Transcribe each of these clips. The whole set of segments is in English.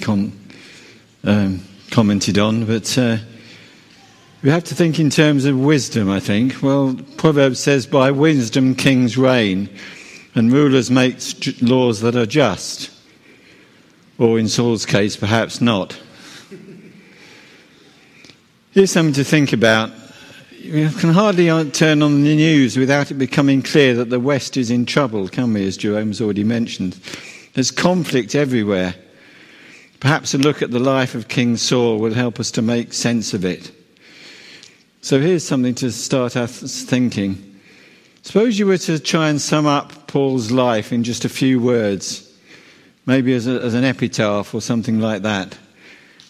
com- um, commented on, but uh, we have to think in terms of wisdom, I think. Well, Proverbs says, By wisdom kings reign, and rulers make laws that are just. Or in Saul's case, perhaps not. Here's something to think about. You can hardly turn on the news without it becoming clear that the West is in trouble, can we, as Jerome's already mentioned? There's conflict everywhere. Perhaps a look at the life of King Saul will help us to make sense of it. So here's something to start us thinking. Suppose you were to try and sum up Paul's life in just a few words, maybe as, a, as an epitaph or something like that.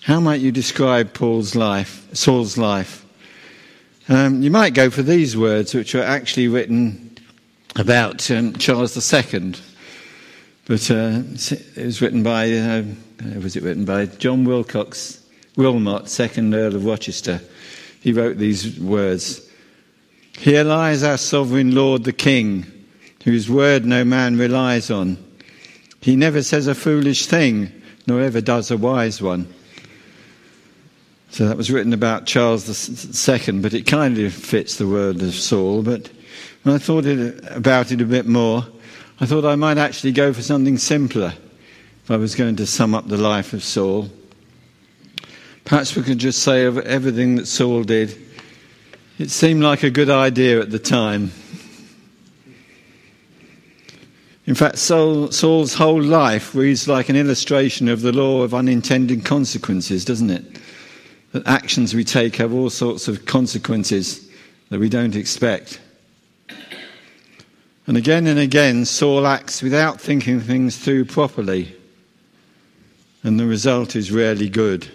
How might you describe Paul's life, Saul's life? Um, you might go for these words, which are actually written about um, Charles II, but uh, it was written by uh, uh, was it written by John Wilcox Wilmot, second Earl of Rochester. He wrote these words Here lies our sovereign Lord the King, whose word no man relies on. He never says a foolish thing, nor ever does a wise one. So that was written about Charles II, but it kind of fits the word of Saul. But when I thought it, about it a bit more, I thought I might actually go for something simpler if I was going to sum up the life of Saul. Perhaps we could just say of everything that Saul did, it seemed like a good idea at the time. In fact, Saul, Saul's whole life reads like an illustration of the law of unintended consequences, doesn't it? That actions we take have all sorts of consequences that we don't expect. And again and again, Saul acts without thinking things through properly and the result is rarely good.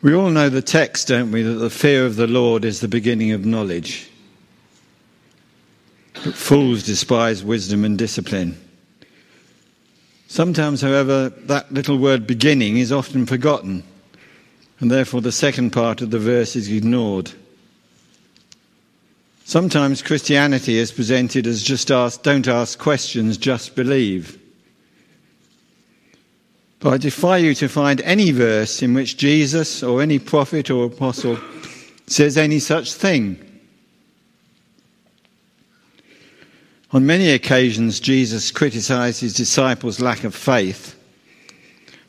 We all know the text, don't we, that the fear of the Lord is the beginning of knowledge. But fools despise wisdom and discipline. Sometimes, however, that little word beginning is often forgotten, and therefore the second part of the verse is ignored. Sometimes Christianity is presented as just ask, don't ask questions, just believe. But I defy you to find any verse in which Jesus or any prophet or apostle says any such thing. On many occasions, Jesus criticized his disciples' lack of faith,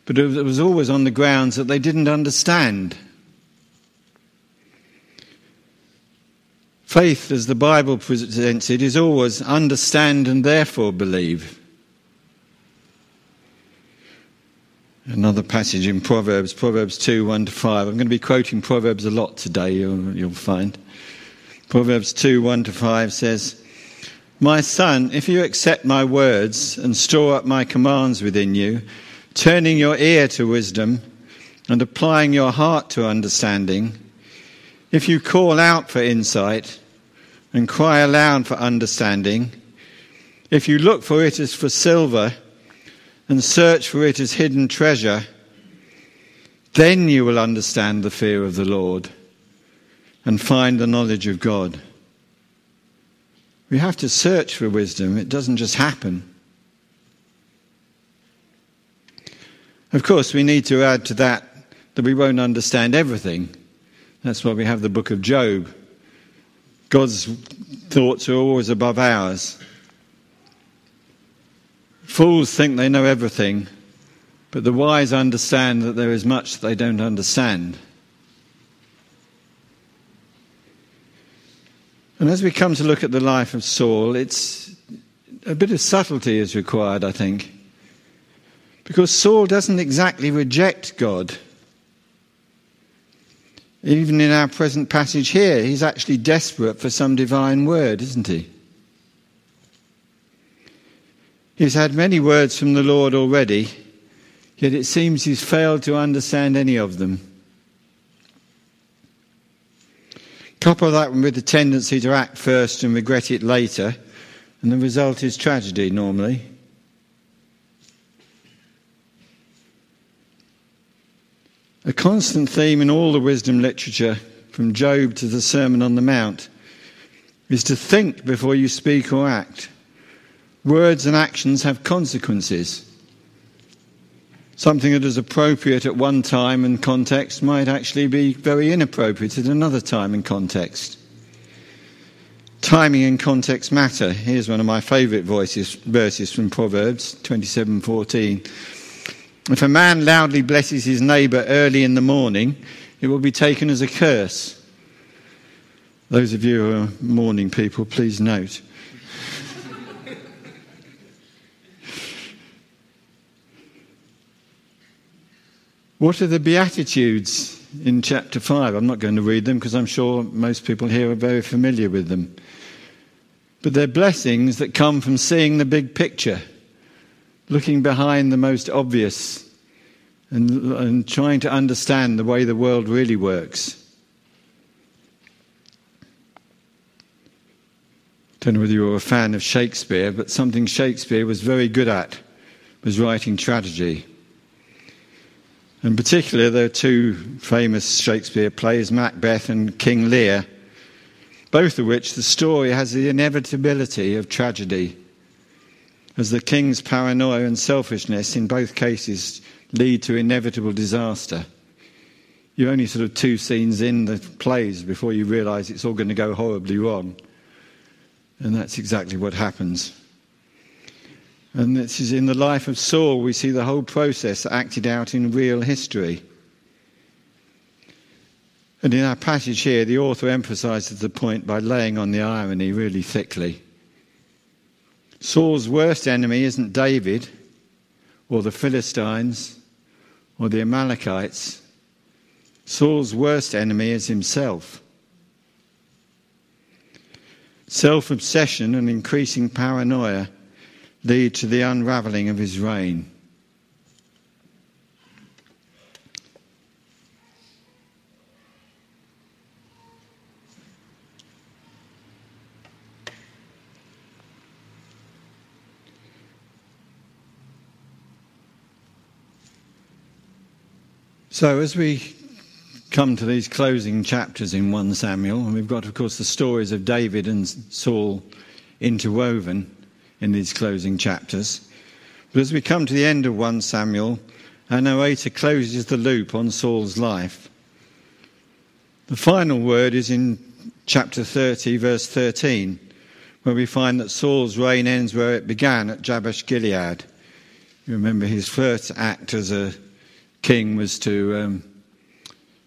but it was always on the grounds that they didn't understand. Faith, as the Bible presents it, is always understand and therefore believe. Another passage in Proverbs, Proverbs 2 1 to 5. I'm going to be quoting Proverbs a lot today, you'll, you'll find. Proverbs 2 1 to 5 says, My son, if you accept my words and store up my commands within you, turning your ear to wisdom and applying your heart to understanding, if you call out for insight and cry aloud for understanding, if you look for it as for silver and search for it as hidden treasure, then you will understand the fear of the Lord and find the knowledge of God. We have to search for wisdom, it doesn't just happen. Of course, we need to add to that that we won't understand everything. That's why we have the book of Job. God's thoughts are always above ours. Fools think they know everything, but the wise understand that there is much they don't understand. And as we come to look at the life of Saul, it's a bit of subtlety is required, I think. Because Saul doesn't exactly reject God. Even in our present passage here, he's actually desperate for some divine word, isn't he? He's had many words from the Lord already, yet it seems he's failed to understand any of them. Couple that with the tendency to act first and regret it later, and the result is tragedy normally. A constant theme in all the wisdom literature, from Job to the Sermon on the Mount, is to think before you speak or act. Words and actions have consequences. Something that is appropriate at one time and context might actually be very inappropriate at another time and context. Timing and context matter. Here's one of my favourite verses from Proverbs 27:14. If a man loudly blesses his neighbour early in the morning, it will be taken as a curse. Those of you who are morning people, please note. What are the Beatitudes in chapter 5? I'm not going to read them because I'm sure most people here are very familiar with them. But they're blessings that come from seeing the big picture, looking behind the most obvious, and, and trying to understand the way the world really works. I don't know whether you're a fan of Shakespeare, but something Shakespeare was very good at was writing tragedy. In particular, there are two famous Shakespeare plays, Macbeth and King Lear, both of which the story has the inevitability of tragedy, as the king's paranoia and selfishness in both cases lead to inevitable disaster. You're only sort of two scenes in the plays before you realize it's all going to go horribly wrong. And that's exactly what happens. And this is in the life of Saul, we see the whole process acted out in real history. And in our passage here, the author emphasizes the point by laying on the irony really thickly. Saul's worst enemy isn't David or the Philistines or the Amalekites. Saul's worst enemy is himself. Self obsession and increasing paranoia lead to the unraveling of his reign. So, as we come to these closing chapters in 1 Samuel, and we've got, of course, the stories of David and Saul interwoven in these closing chapters. But as we come to the end of 1 Samuel, our narrator closes the loop on Saul's life. The final word is in chapter 30, verse 13, where we find that Saul's reign ends where it began at Jabesh Gilead. You remember his first act as a king was to um,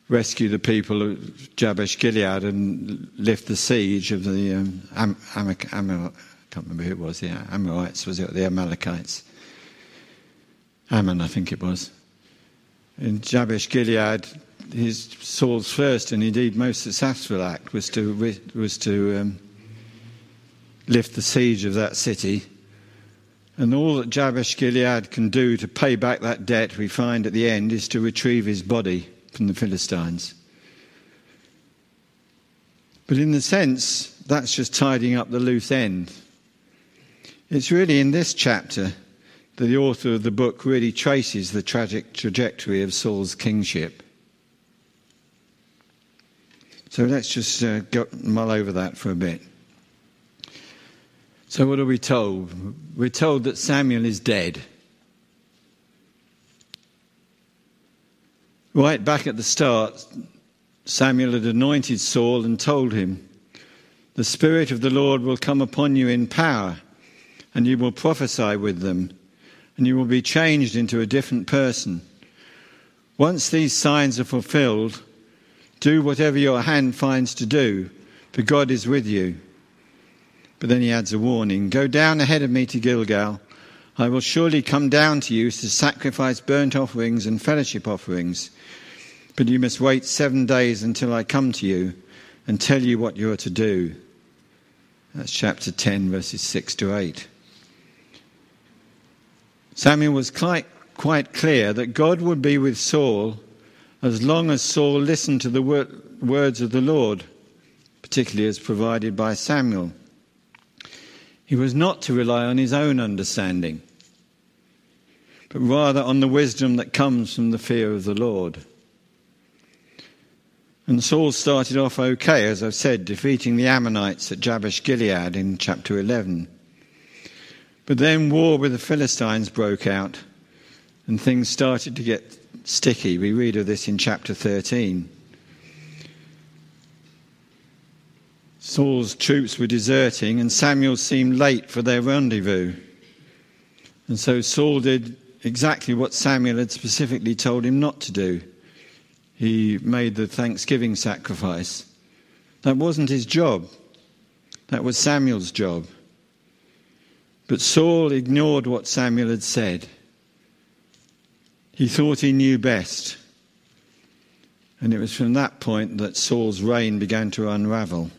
rescue the people of Jabesh Gilead and lift the siege of the um, Am- Am- Am- can't remember who it was, the Amorites, was it, the Amalekites? Ammon, I think it was. In Jabesh Gilead, his Saul's first and indeed most successful act was to, was to um, lift the siege of that city. And all that Jabesh Gilead can do to pay back that debt, we find at the end, is to retrieve his body from the Philistines. But in the sense, that's just tidying up the loose end. It's really in this chapter that the author of the book really traces the tragic trajectory of Saul's kingship. So let's just uh, go, mull over that for a bit. So, what are we told? We're told that Samuel is dead. Right back at the start, Samuel had anointed Saul and told him, The Spirit of the Lord will come upon you in power and you will prophesy with them, and you will be changed into a different person. Once these signs are fulfilled, do whatever your hand finds to do, for God is with you. But then he adds a warning Go down ahead of me to Gilgal. I will surely come down to you to sacrifice burnt offerings and fellowship offerings. But you must wait seven days until I come to you and tell you what you are to do. That's chapter 10, verses 6 to 8. Samuel was quite, quite clear that God would be with Saul as long as Saul listened to the wor- words of the Lord, particularly as provided by Samuel. He was not to rely on his own understanding, but rather on the wisdom that comes from the fear of the Lord. And Saul started off okay, as I've said, defeating the Ammonites at Jabesh Gilead in chapter 11. But then war with the Philistines broke out and things started to get sticky. We read of this in chapter 13. Saul's troops were deserting, and Samuel seemed late for their rendezvous. And so Saul did exactly what Samuel had specifically told him not to do. He made the thanksgiving sacrifice. That wasn't his job, that was Samuel's job. But Saul ignored what Samuel had said. He thought he knew best. And it was from that point that Saul's reign began to unravel.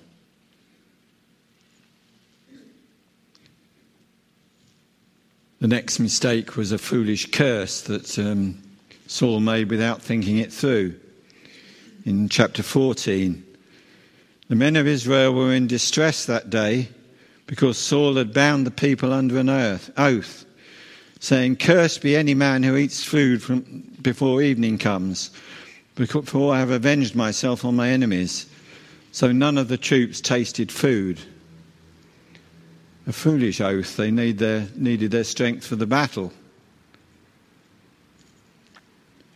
The next mistake was a foolish curse that um, Saul made without thinking it through. In chapter 14, the men of Israel were in distress that day because Saul had bound the people under an oath, saying, Cursed be any man who eats food from, before evening comes, for I have avenged myself on my enemies. So none of the troops tasted food. A foolish oath. They need their, needed their strength for the battle.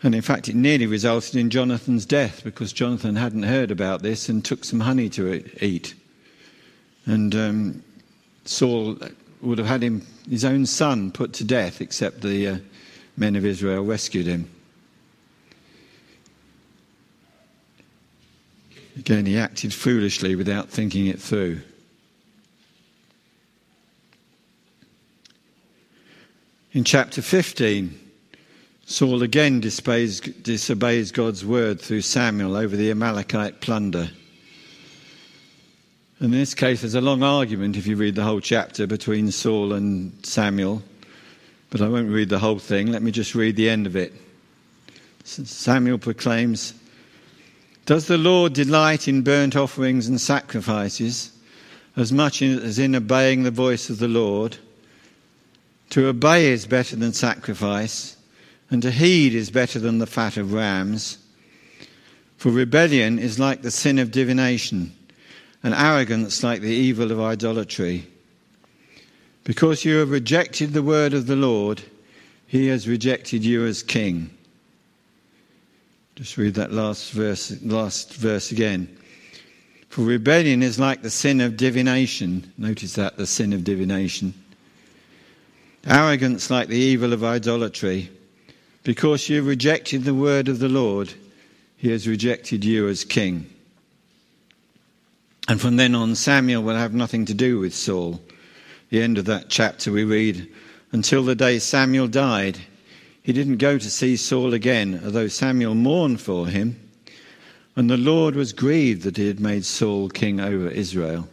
And in fact, it nearly resulted in Jonathan's death because Jonathan hadn't heard about this and took some honey to eat. And um, Saul would have had him, his own son put to death, except the uh, men of Israel rescued him. Again, he acted foolishly without thinking it through. In chapter 15, Saul again disobeys, God's word through Samuel over the Amalekite plunder. In this case, there's a long argument if you read the whole chapter between Saul and Samuel, but I won't read the whole thing. Let me just read the end of it. Samuel proclaims Does the Lord delight in burnt offerings and sacrifices as much as in obeying the voice of the Lord? To obey is better than sacrifice and to heed is better than the fat of rams. For rebellion is like the sin of divination, and arrogance like the evil of idolatry. Because you have rejected the word of the Lord, he has rejected you as king. Just read that last verse, last verse again. For rebellion is like the sin of divination. Notice that, the sin of divination. Arrogance like the evil of idolatry. Because you rejected the word of the Lord, he has rejected you as king. And from then on, Samuel will have nothing to do with Saul. The end of that chapter we read, until the day Samuel died, he didn't go to see Saul again, although Samuel mourned for him. And the Lord was grieved that he had made Saul king over Israel.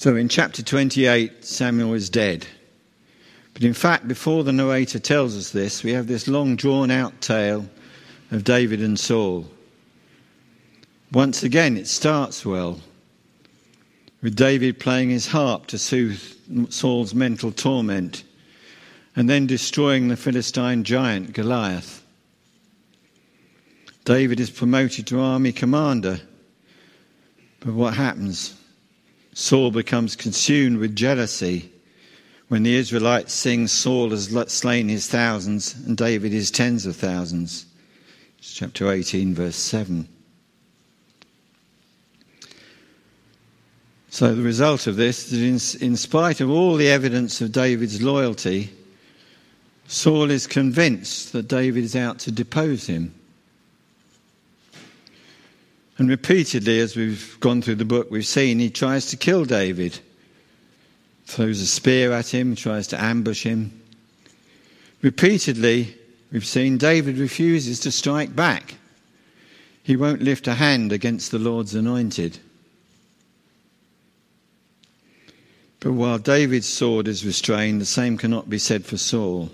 So in chapter 28, Samuel is dead. But in fact, before the narrator tells us this, we have this long drawn out tale of David and Saul. Once again, it starts well, with David playing his harp to soothe Saul's mental torment, and then destroying the Philistine giant Goliath. David is promoted to army commander. But what happens? Saul becomes consumed with jealousy when the Israelites sing, Saul has slain his thousands and David his tens of thousands. It's chapter 18, verse 7. So, the result of this is in, in spite of all the evidence of David's loyalty, Saul is convinced that David is out to depose him. And repeatedly, as we've gone through the book, we've seen he tries to kill David. Throws a spear at him, tries to ambush him. Repeatedly, we've seen David refuses to strike back. He won't lift a hand against the Lord's anointed. But while David's sword is restrained, the same cannot be said for Saul.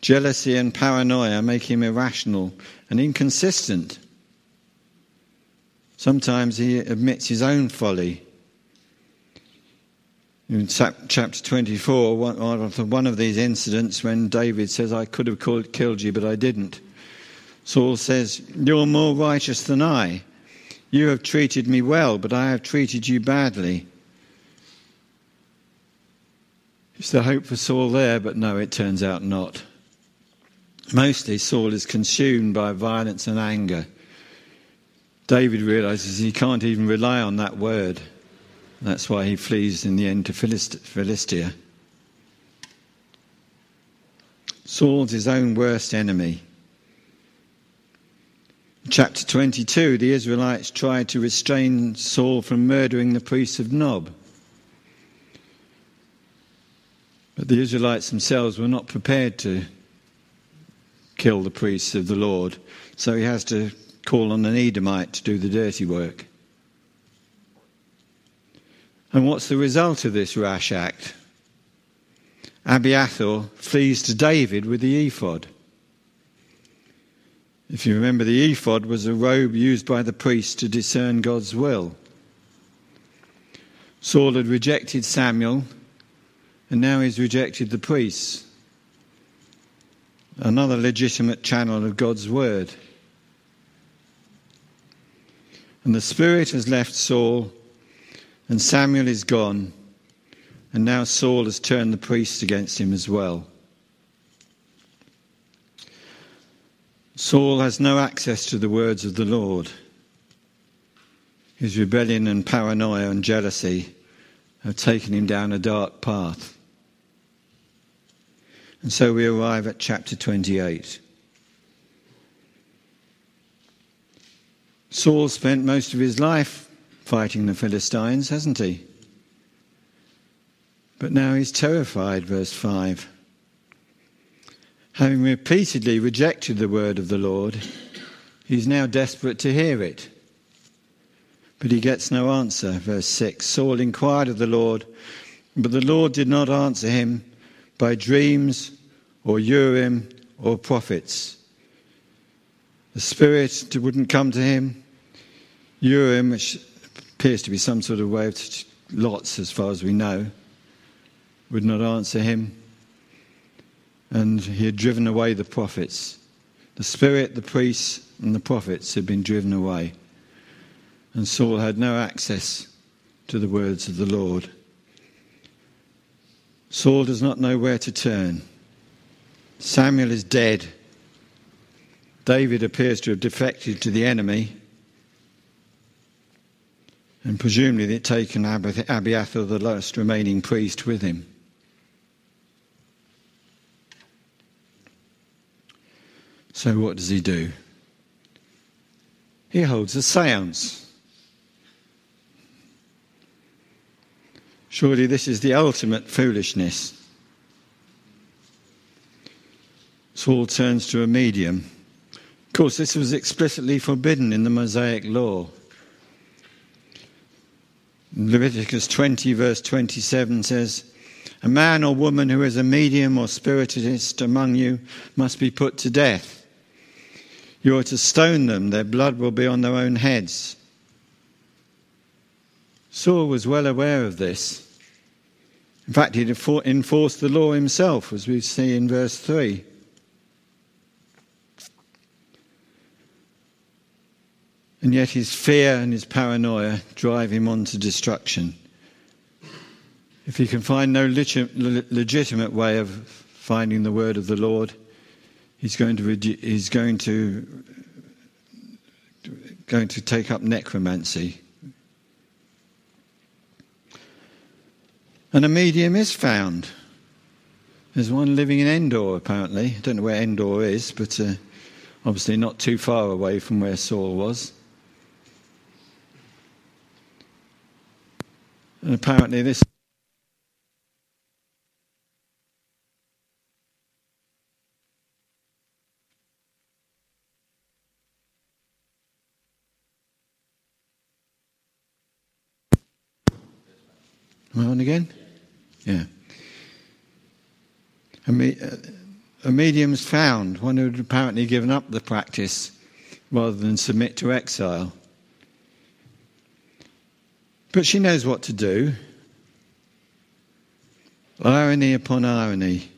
Jealousy and paranoia make him irrational and inconsistent. Sometimes he admits his own folly. In chapter 24, one of these incidents when David says, I could have killed you, but I didn't. Saul says, You're more righteous than I. You have treated me well, but I have treated you badly. Is there hope for Saul there? But no, it turns out not. Mostly, Saul is consumed by violence and anger. David realizes he can't even rely on that word. That's why he flees in the end to Philistia. Saul's his own worst enemy. Chapter 22, the Israelites tried to restrain Saul from murdering the priests of Nob. But the Israelites themselves were not prepared to kill the priests of the Lord, so he has to call on an Edomite to do the dirty work. And what's the result of this rash act? Abiathar flees to David with the ephod. If you remember, the ephod was a robe used by the priest to discern God's will. Saul had rejected Samuel, and now he's rejected the priests. Another legitimate channel of God's word. And the Spirit has left Saul, and Samuel is gone, and now Saul has turned the priests against him as well. Saul has no access to the words of the Lord. His rebellion and paranoia and jealousy have taken him down a dark path. And so we arrive at chapter 28. Saul spent most of his life fighting the Philistines, hasn't he? But now he's terrified, verse 5. Having repeatedly rejected the word of the Lord, he's now desperate to hear it. But he gets no answer. Verse 6 Saul inquired of the Lord, but the Lord did not answer him by dreams or Urim or prophets. The Spirit wouldn't come to him. Urim, which appears to be some sort of way of lots as far as we know, would not answer him. And he had driven away the prophets. The Spirit, the priests, and the prophets had been driven away. And Saul had no access to the words of the Lord. Saul does not know where to turn. Samuel is dead. David appears to have defected to the enemy and presumably taken Abiathar, the last remaining priest, with him. So, what does he do? He holds a seance. Surely this is the ultimate foolishness. Saul turns to a medium. Of course, this was explicitly forbidden in the Mosaic law. Leviticus 20, verse 27 says, A man or woman who is a medium or spiritist among you must be put to death. You are to stone them, their blood will be on their own heads. Saul was well aware of this. In fact, he enforced the law himself, as we see in verse 3. And yet his fear and his paranoia drive him on to destruction. If he can find no legitimate way of finding the word of the Lord, he's going to, he's going to, going to take up necromancy. And a medium is found. There's one living in Endor, apparently. I don't know where Endor is, but uh, obviously not too far away from where Saul was. And apparently, this. Am I on again? Yeah. A, me, a medium's found, one who had apparently given up the practice rather than submit to exile. But she knows what to do. Irony upon irony.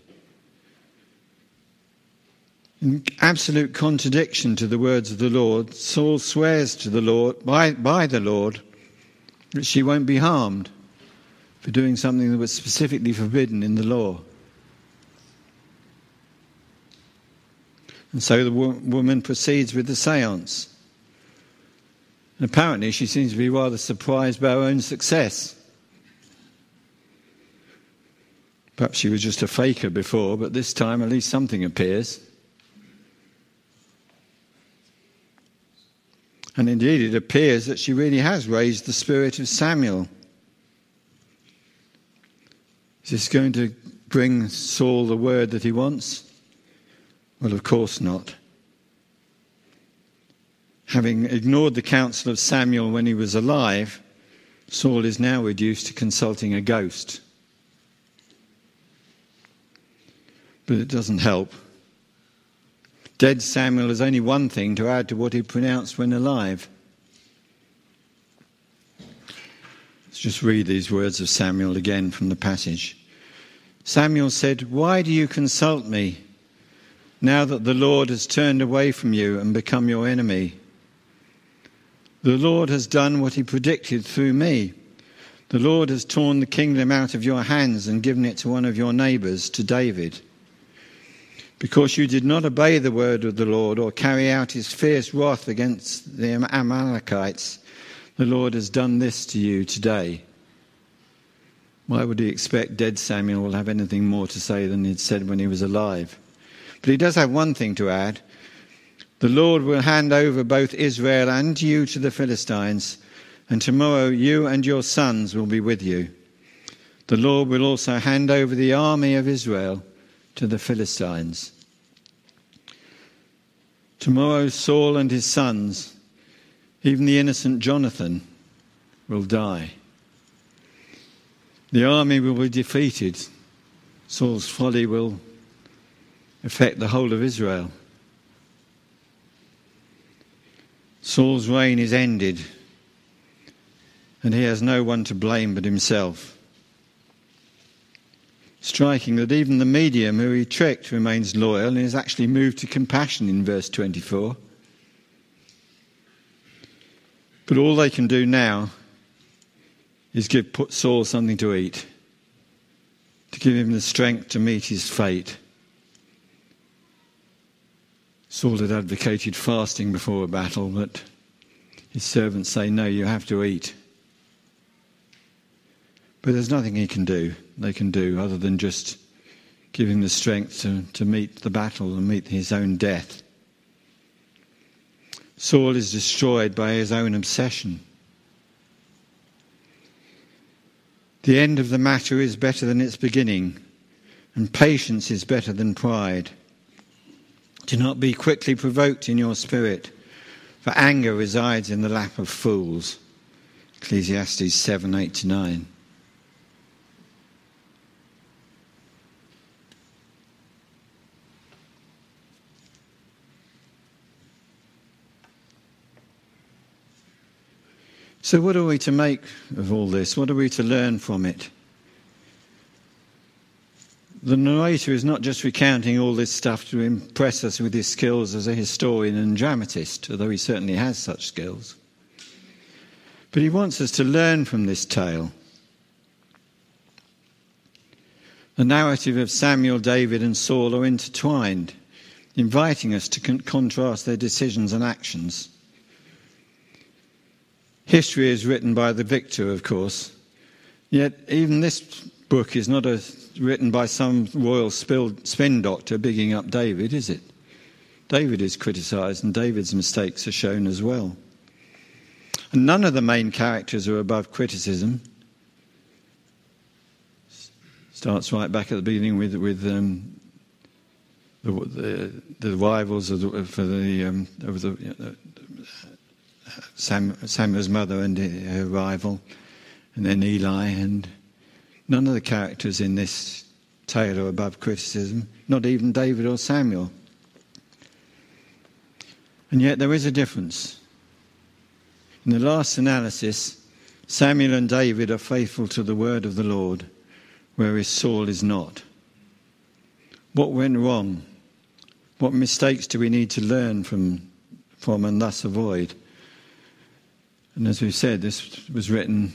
In absolute contradiction to the words of the Lord, Saul swears to the Lord by, by the Lord that she won't be harmed for doing something that was specifically forbidden in the law. And so the wo- woman proceeds with the seance. And apparently, she seems to be rather surprised by her own success. Perhaps she was just a faker before, but this time at least something appears. And indeed, it appears that she really has raised the spirit of Samuel. Is this going to bring Saul the word that he wants? Well, of course not. Having ignored the counsel of Samuel when he was alive, Saul is now reduced to consulting a ghost. But it doesn't help. Dead Samuel has only one thing to add to what he pronounced when alive. Let's just read these words of Samuel again from the passage. Samuel said, Why do you consult me now that the Lord has turned away from you and become your enemy? The Lord has done what he predicted through me. The Lord has torn the kingdom out of your hands and given it to one of your neighbors, to David because you did not obey the word of the Lord or carry out his fierce wrath against the Amalekites, the Lord has done this to you today. Why would he expect dead Samuel will have anything more to say than he'd said when he was alive? But he does have one thing to add. The Lord will hand over both Israel and you to the Philistines, and tomorrow you and your sons will be with you. The Lord will also hand over the army of Israel to the Philistines. Tomorrow, Saul and his sons, even the innocent Jonathan, will die. The army will be defeated. Saul's folly will affect the whole of Israel. Saul's reign is ended, and he has no one to blame but himself. Striking that even the medium who he tricked remains loyal and is actually moved to compassion in verse 24. But all they can do now is give put Saul something to eat, to give him the strength to meet his fate. Saul had advocated fasting before a battle, but his servants say, No, you have to eat. But there's nothing he can do, they can do, other than just give him the strength to, to meet the battle and meet his own death. Saul is destroyed by his own obsession. The end of the matter is better than its beginning, and patience is better than pride. Do not be quickly provoked in your spirit, for anger resides in the lap of fools. Ecclesiastes 7 8 to 9. So, what are we to make of all this? What are we to learn from it? The narrator is not just recounting all this stuff to impress us with his skills as a historian and dramatist, although he certainly has such skills. But he wants us to learn from this tale. The narrative of Samuel, David, and Saul are intertwined, inviting us to con- contrast their decisions and actions. History is written by the victor, of course. Yet, even this book is not a, written by some royal spin doctor bigging up David, is it? David is criticized, and David's mistakes are shown as well. And none of the main characters are above criticism. Starts right back at the beginning with, with um, the, the, the, rivals the, for the, um, of the, you know, Sam, Samuel's mother and her rival, and then Eli, and none of the characters in this tale are above criticism, not even David or Samuel. And yet there is a difference. In the last analysis, Samuel and David are faithful to the word of the Lord, whereas Saul is not. What went wrong? What mistakes do we need to learn from, from and thus avoid? And as we've said, this was written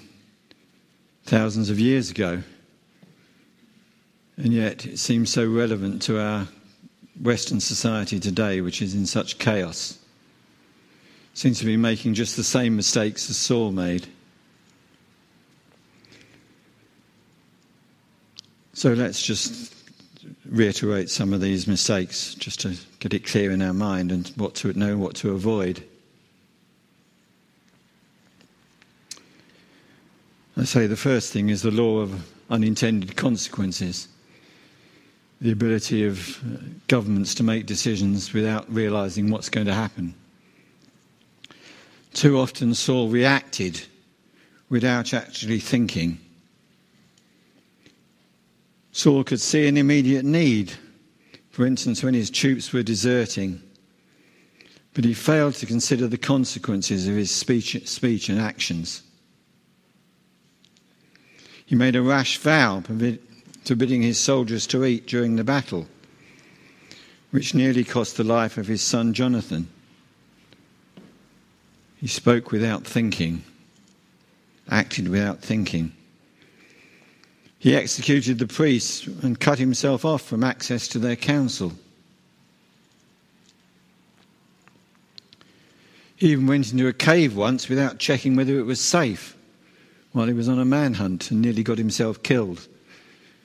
thousands of years ago. And yet it seems so relevant to our Western society today, which is in such chaos. Seems to be making just the same mistakes as Saul made. So let's just reiterate some of these mistakes just to get it clear in our mind and what to know what to avoid. I say the first thing is the law of unintended consequences. The ability of uh, governments to make decisions without realizing what's going to happen. Too often, Saul reacted without actually thinking. Saul could see an immediate need, for instance, when his troops were deserting, but he failed to consider the consequences of his speech, speech and actions. He made a rash vow forbidding his soldiers to eat during the battle, which nearly cost the life of his son Jonathan. He spoke without thinking, acted without thinking. He executed the priests and cut himself off from access to their counsel. He even went into a cave once without checking whether it was safe while he was on a manhunt and nearly got himself killed.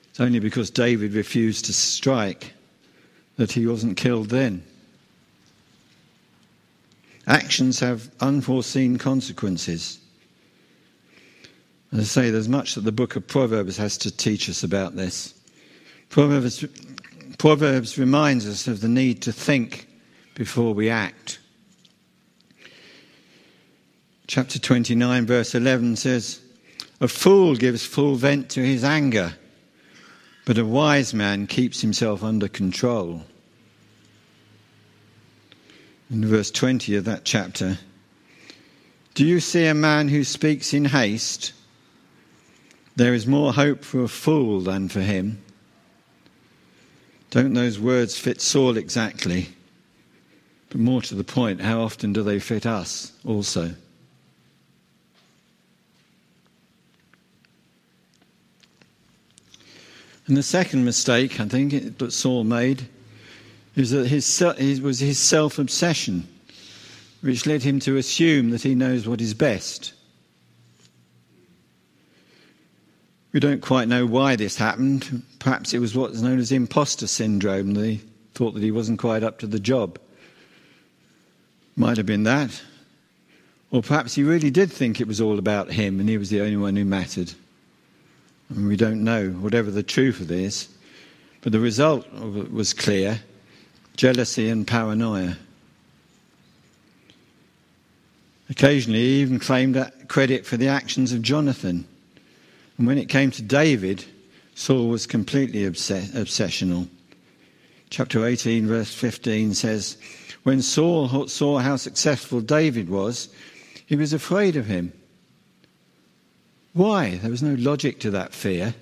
It's only because David refused to strike that he wasn't killed then. Actions have unforeseen consequences. As I say, there's much that the book of Proverbs has to teach us about this. Proverbs, Proverbs reminds us of the need to think before we act. Chapter 29, verse 11 says, A fool gives full vent to his anger, but a wise man keeps himself under control. In verse 20 of that chapter, do you see a man who speaks in haste? There is more hope for a fool than for him. Don't those words fit Saul exactly? But more to the point, how often do they fit us also? And the second mistake, I think, that Saul made is that his, was his self obsession, which led him to assume that he knows what is best. We don't quite know why this happened. Perhaps it was what's known as imposter syndrome. They thought that he wasn't quite up to the job. Might have been that. Or perhaps he really did think it was all about him and he was the only one who mattered. And we don't know, whatever the truth of this. But the result of it was clear jealousy and paranoia. Occasionally, he even claimed credit for the actions of Jonathan. And when it came to David, Saul was completely obsessional. Chapter 18, verse 15 says, When Saul saw how successful David was, he was afraid of him. Why? There was no logic to that fear.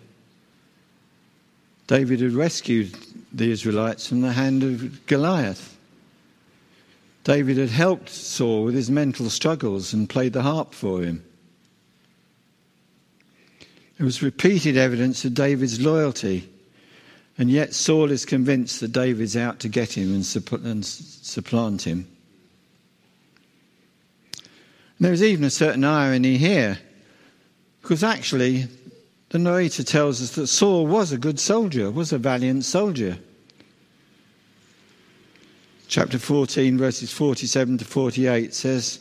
David had rescued the Israelites from the hand of Goliath. David had helped Saul with his mental struggles and played the harp for him. There was repeated evidence of David's loyalty, and yet Saul is convinced that David's out to get him and, supplant him. And there is even a certain irony here, because actually the narrator tells us that Saul was a good soldier, was a valiant soldier chapter 14, verses 47 to 48 says,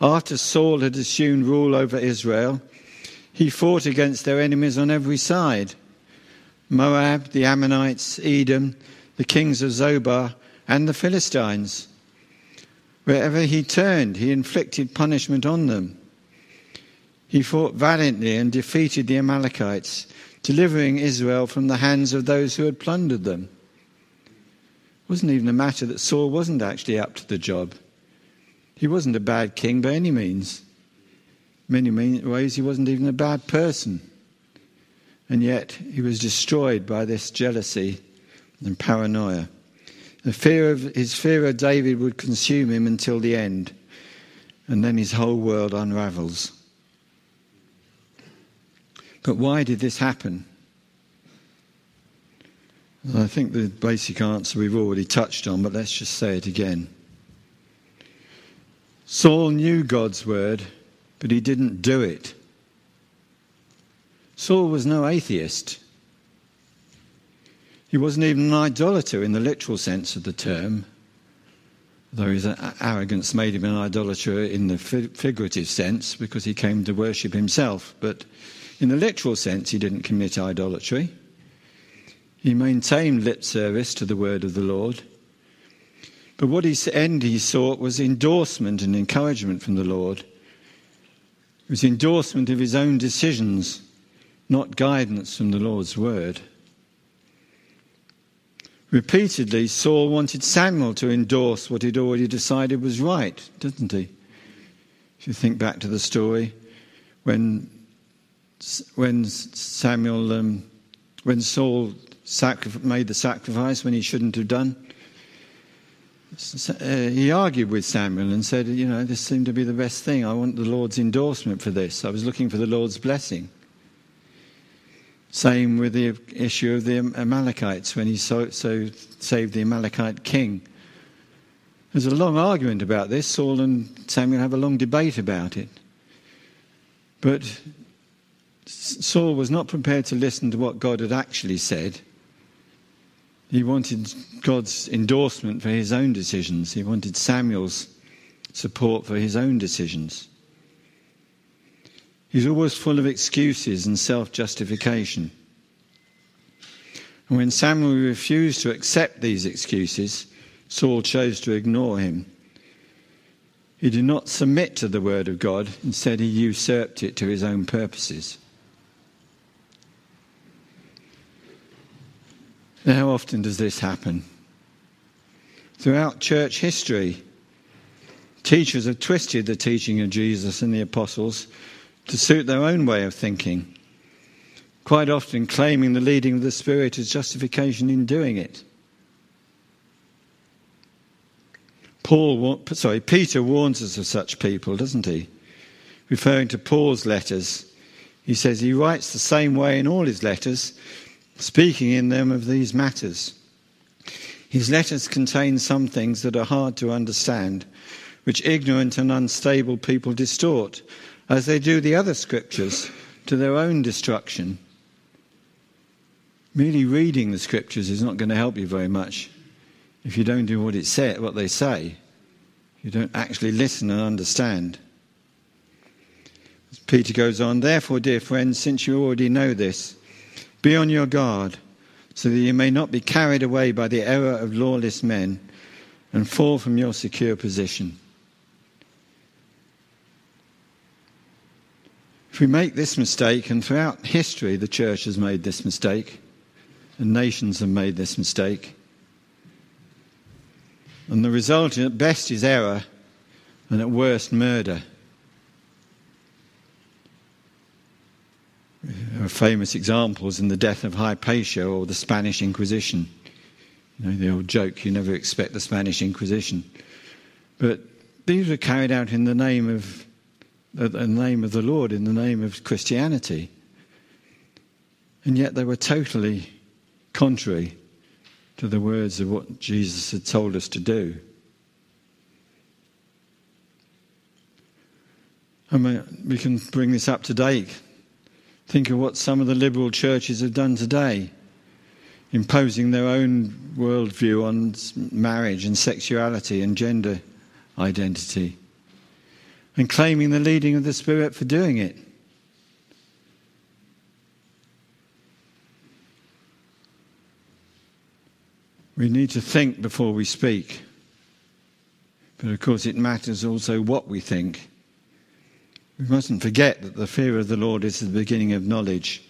After Saul had assumed rule over Israel, he fought against their enemies on every side Moab, the Ammonites, Edom, the kings of Zobah, and the Philistines. Wherever he turned, he inflicted punishment on them. He fought valiantly and defeated the Amalekites, delivering Israel from the hands of those who had plundered them. It wasn't even a matter that Saul wasn't actually up to the job. He wasn't a bad king by any means. Many ways, he wasn't even a bad person. And yet, he was destroyed by this jealousy and paranoia. The fear of, his fear of David would consume him until the end, and then his whole world unravels. But why did this happen? I think the basic answer we've already touched on, but let's just say it again. Saul knew God's word, but he didn't do it. Saul was no atheist. He wasn't even an idolater in the literal sense of the term, though his arrogance made him an idolater in the figurative sense because he came to worship himself. But in the literal sense, he didn't commit idolatry. He maintained lip service to the word of the Lord. But what he end he sought was endorsement and encouragement from the Lord. It was endorsement of his own decisions, not guidance from the Lord's word. Repeatedly, Saul wanted Samuel to endorse what he'd already decided was right, didn't he? If you think back to the story, when when Samuel, um, when Saul made the sacrifice when he shouldn't have done. Uh, he argued with Samuel and said, You know, this seemed to be the best thing. I want the Lord's endorsement for this. I was looking for the Lord's blessing. Same with the issue of the Amalekites when he so, so saved the Amalekite king. There's a long argument about this. Saul and Samuel have a long debate about it. But Saul was not prepared to listen to what God had actually said. He wanted God's endorsement for his own decisions. He wanted Samuel's support for his own decisions. He's always full of excuses and self justification. And when Samuel refused to accept these excuses, Saul chose to ignore him. He did not submit to the word of God, instead, he usurped it to his own purposes. Now, how often does this happen? Throughout church history, teachers have twisted the teaching of Jesus and the apostles to suit their own way of thinking, quite often claiming the leading of the Spirit as justification in doing it. Paul, sorry, Peter warns us of such people, doesn't he? Referring to Paul's letters, he says he writes the same way in all his letters, speaking in them of these matters. His letters contain some things that are hard to understand, which ignorant and unstable people distort, as they do the other scriptures, to their own destruction. Merely reading the scriptures is not going to help you very much if you don't do what it say, what they say. You don't actually listen and understand. Peter goes on, therefore, dear friends, since you already know this, be on your guard, so that you may not be carried away by the error of lawless men and fall from your secure position. If we make this mistake, and throughout history the church has made this mistake, and nations have made this mistake, and the result at best is error, and at worst murder. There are Uh, famous examples in the death of Hypatia or the Spanish Inquisition. You know, the old joke, you never expect the Spanish Inquisition. But these were carried out in the name of uh, the name of the Lord, in the name of Christianity. And yet they were totally contrary to the words of what Jesus had told us to do. I mean, we can bring this up to date Think of what some of the liberal churches have done today, imposing their own worldview on marriage and sexuality and gender identity, and claiming the leading of the Spirit for doing it. We need to think before we speak. But of course, it matters also what we think. We mustn't forget that the fear of the Lord is the beginning of knowledge,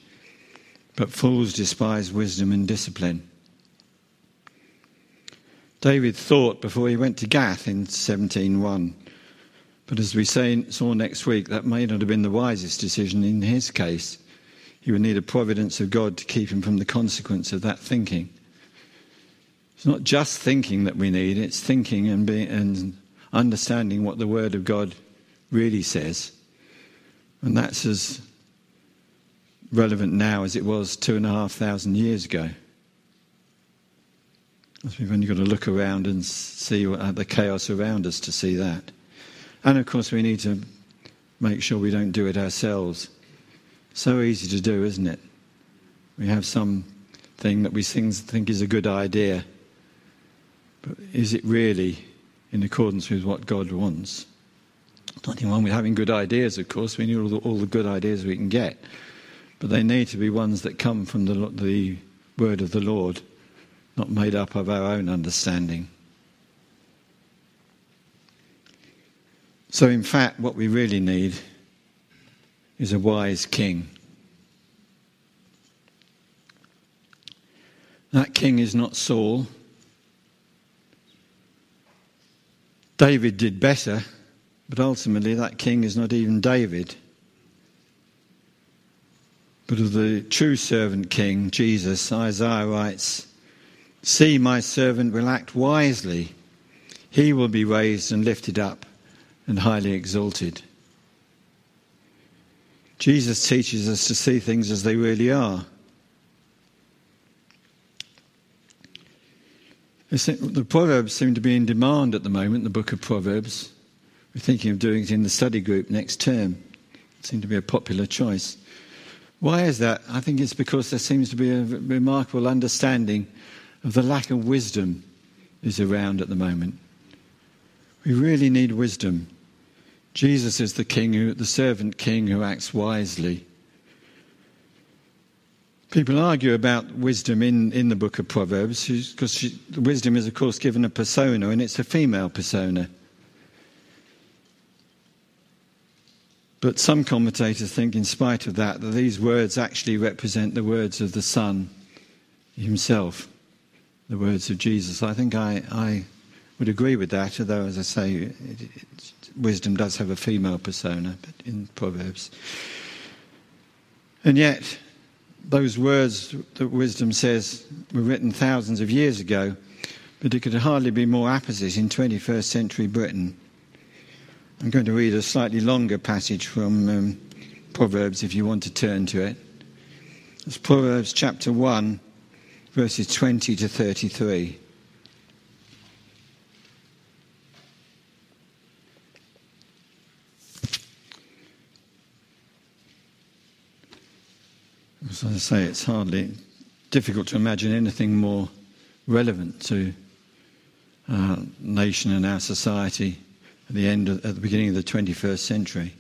but fools despise wisdom and discipline. David thought before he went to Gath in 17:1, but as we say, saw next week, that may not have been the wisest decision in his case. He would need a providence of God to keep him from the consequence of that thinking. It's not just thinking that we need, it's thinking and, and understanding what the Word of God really says. And that's as relevant now as it was two and a half thousand years ago. We've only got to look around and see uh, the chaos around us to see that. And of course, we need to make sure we don't do it ourselves. So easy to do, isn't it? We have something that we think is a good idea, but is it really in accordance with what God wants? Nothing wrong with having good ideas, of course. We need all the, all the good ideas we can get. But they need to be ones that come from the, the word of the Lord not made up of our own understanding. So, in fact, what we really need is a wise king. That king is not Saul. David did better, but ultimately that king is not even David. But of the true servant king, Jesus, Isaiah writes, See, my servant will act wisely. He will be raised and lifted up and highly exalted. Jesus teaches us to see things as they really are. The Proverbs seem to be in demand at the moment, the book of Proverbs. We're thinking of doing it in the study group next term. It seems to be a popular choice. Why is that? I think it's because there seems to be a remarkable understanding of the lack of wisdom is around at the moment. We really need wisdom. Jesus is the king, who, the servant king who acts wisely. People argue about wisdom in, in the book of Proverbs because wisdom is, of course, given a persona, and it's a female persona. But some commentators think, in spite of that, that these words actually represent the words of the Son himself the words of Jesus. I think I, I would agree with that, although, as I say, it, it, wisdom does have a female persona but in Proverbs. And yet, those words that wisdom says were written thousands of years ago, but it could hardly be more apposite in 21st century Britain. I'm going to read a slightly longer passage from um, Proverbs if you want to turn to it. It's Proverbs chapter 1 verses 20 to 33. As I say, it's hardly difficult to imagine anything more relevant to our nation and our society at the end, of, at the beginning of the 21st century.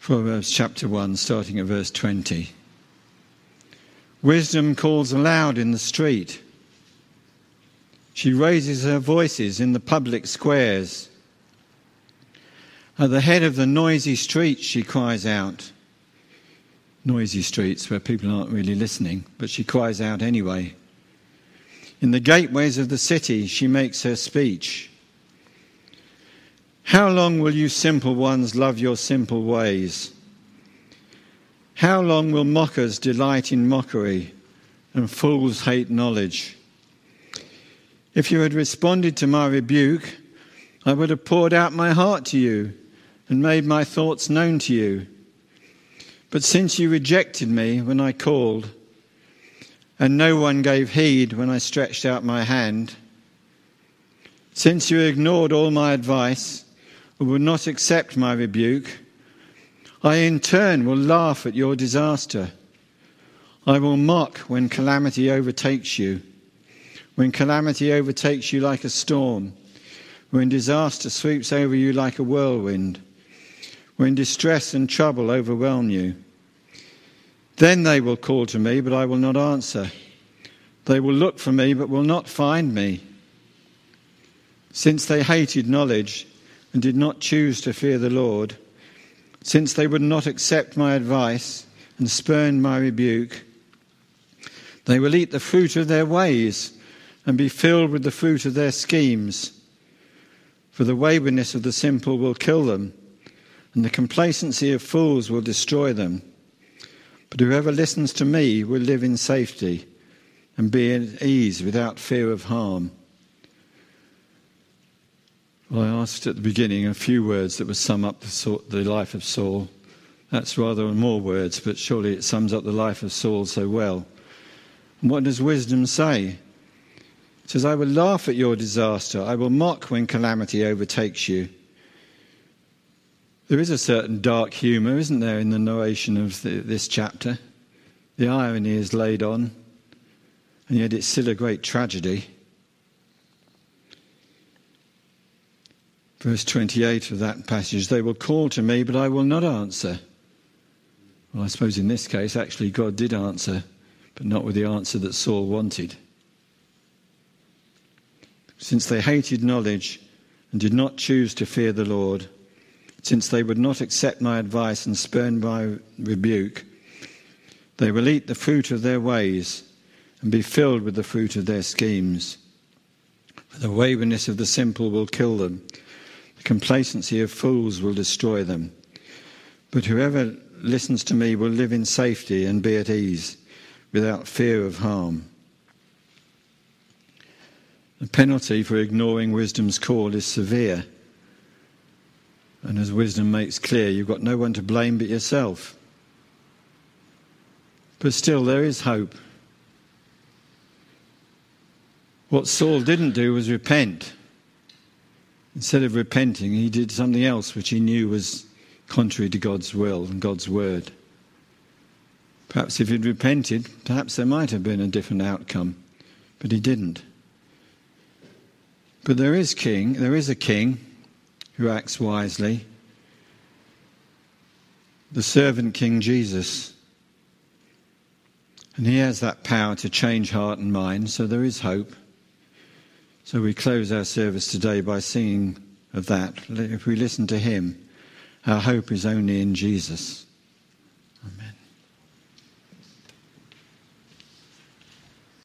Proverbs chapter 1, starting at verse 20. Wisdom calls aloud in the street. She raises her voices in the public squares. At the head of the noisy streets, she cries out. Noisy streets where people aren't really listening, but she cries out anyway. In the gateways of the city, she makes her speech. How long will you simple ones love your simple ways? How long will mockers delight in mockery and fools hate knowledge? If you had responded to my rebuke, I would have poured out my heart to you and made my thoughts known to you. But since you rejected me when I called, and no one gave heed when I stretched out my hand, since you ignored all my advice and would not accept my rebuke, I in turn will laugh at your disaster. I will mock when calamity overtakes you. When calamity overtakes you like a storm. When disaster sweeps over you like a whirlwind. When distress and trouble overwhelm you. Then they will call to me, but I will not answer. They will look for me, but will not find me. Since they hated knowledge and did not choose to fear the Lord, since they would not accept my advice and spurn my rebuke. They will eat the fruit of their ways and be filled with the fruit of their schemes. For the waywardness of the simple will kill them, and the complacency of fools will destroy them. But whoever listens to me will live in safety. and be at ease without fear of harm. Well, I asked at the beginning a few words that would sum up the life of Saul. That's rather more words, but surely it sums up the life of Saul so well. And what does wisdom say? It says, I will laugh at your disaster. I will mock when calamity overtakes you. There is a certain dark humour, isn't there, in the narration of the, this chapter? The irony is laid on, and yet it's still a great tragedy. Verse 28 of that passage they will call to me, but I will not answer. Well, I suppose in this case, actually, God did answer, but not with the answer that Saul wanted. Since they hated knowledge and did not choose to fear the Lord, since they would not accept my advice and spurn my rebuke, they will eat the fruit of their ways and be filled with the fruit of their schemes. For the waywardness of the simple will kill them, the complacency of fools will destroy them. But whoever listens to me will live in safety and be at ease, without fear of harm. The penalty for ignoring wisdom's call is severe. And as wisdom makes clear, you've got no one to blame but yourself. But still, there is hope. What Saul didn't do was repent. Instead of repenting, he did something else which he knew was contrary to God's will and God's word. Perhaps if he'd repented, perhaps there might have been a different outcome, but he didn't. But there is king, there is a king who acts wisely. The servant King Jesus. And he has that power to change heart and mind, so there is hope. So we close our service today by singing of that. If we listen to him, our hope is only in Jesus.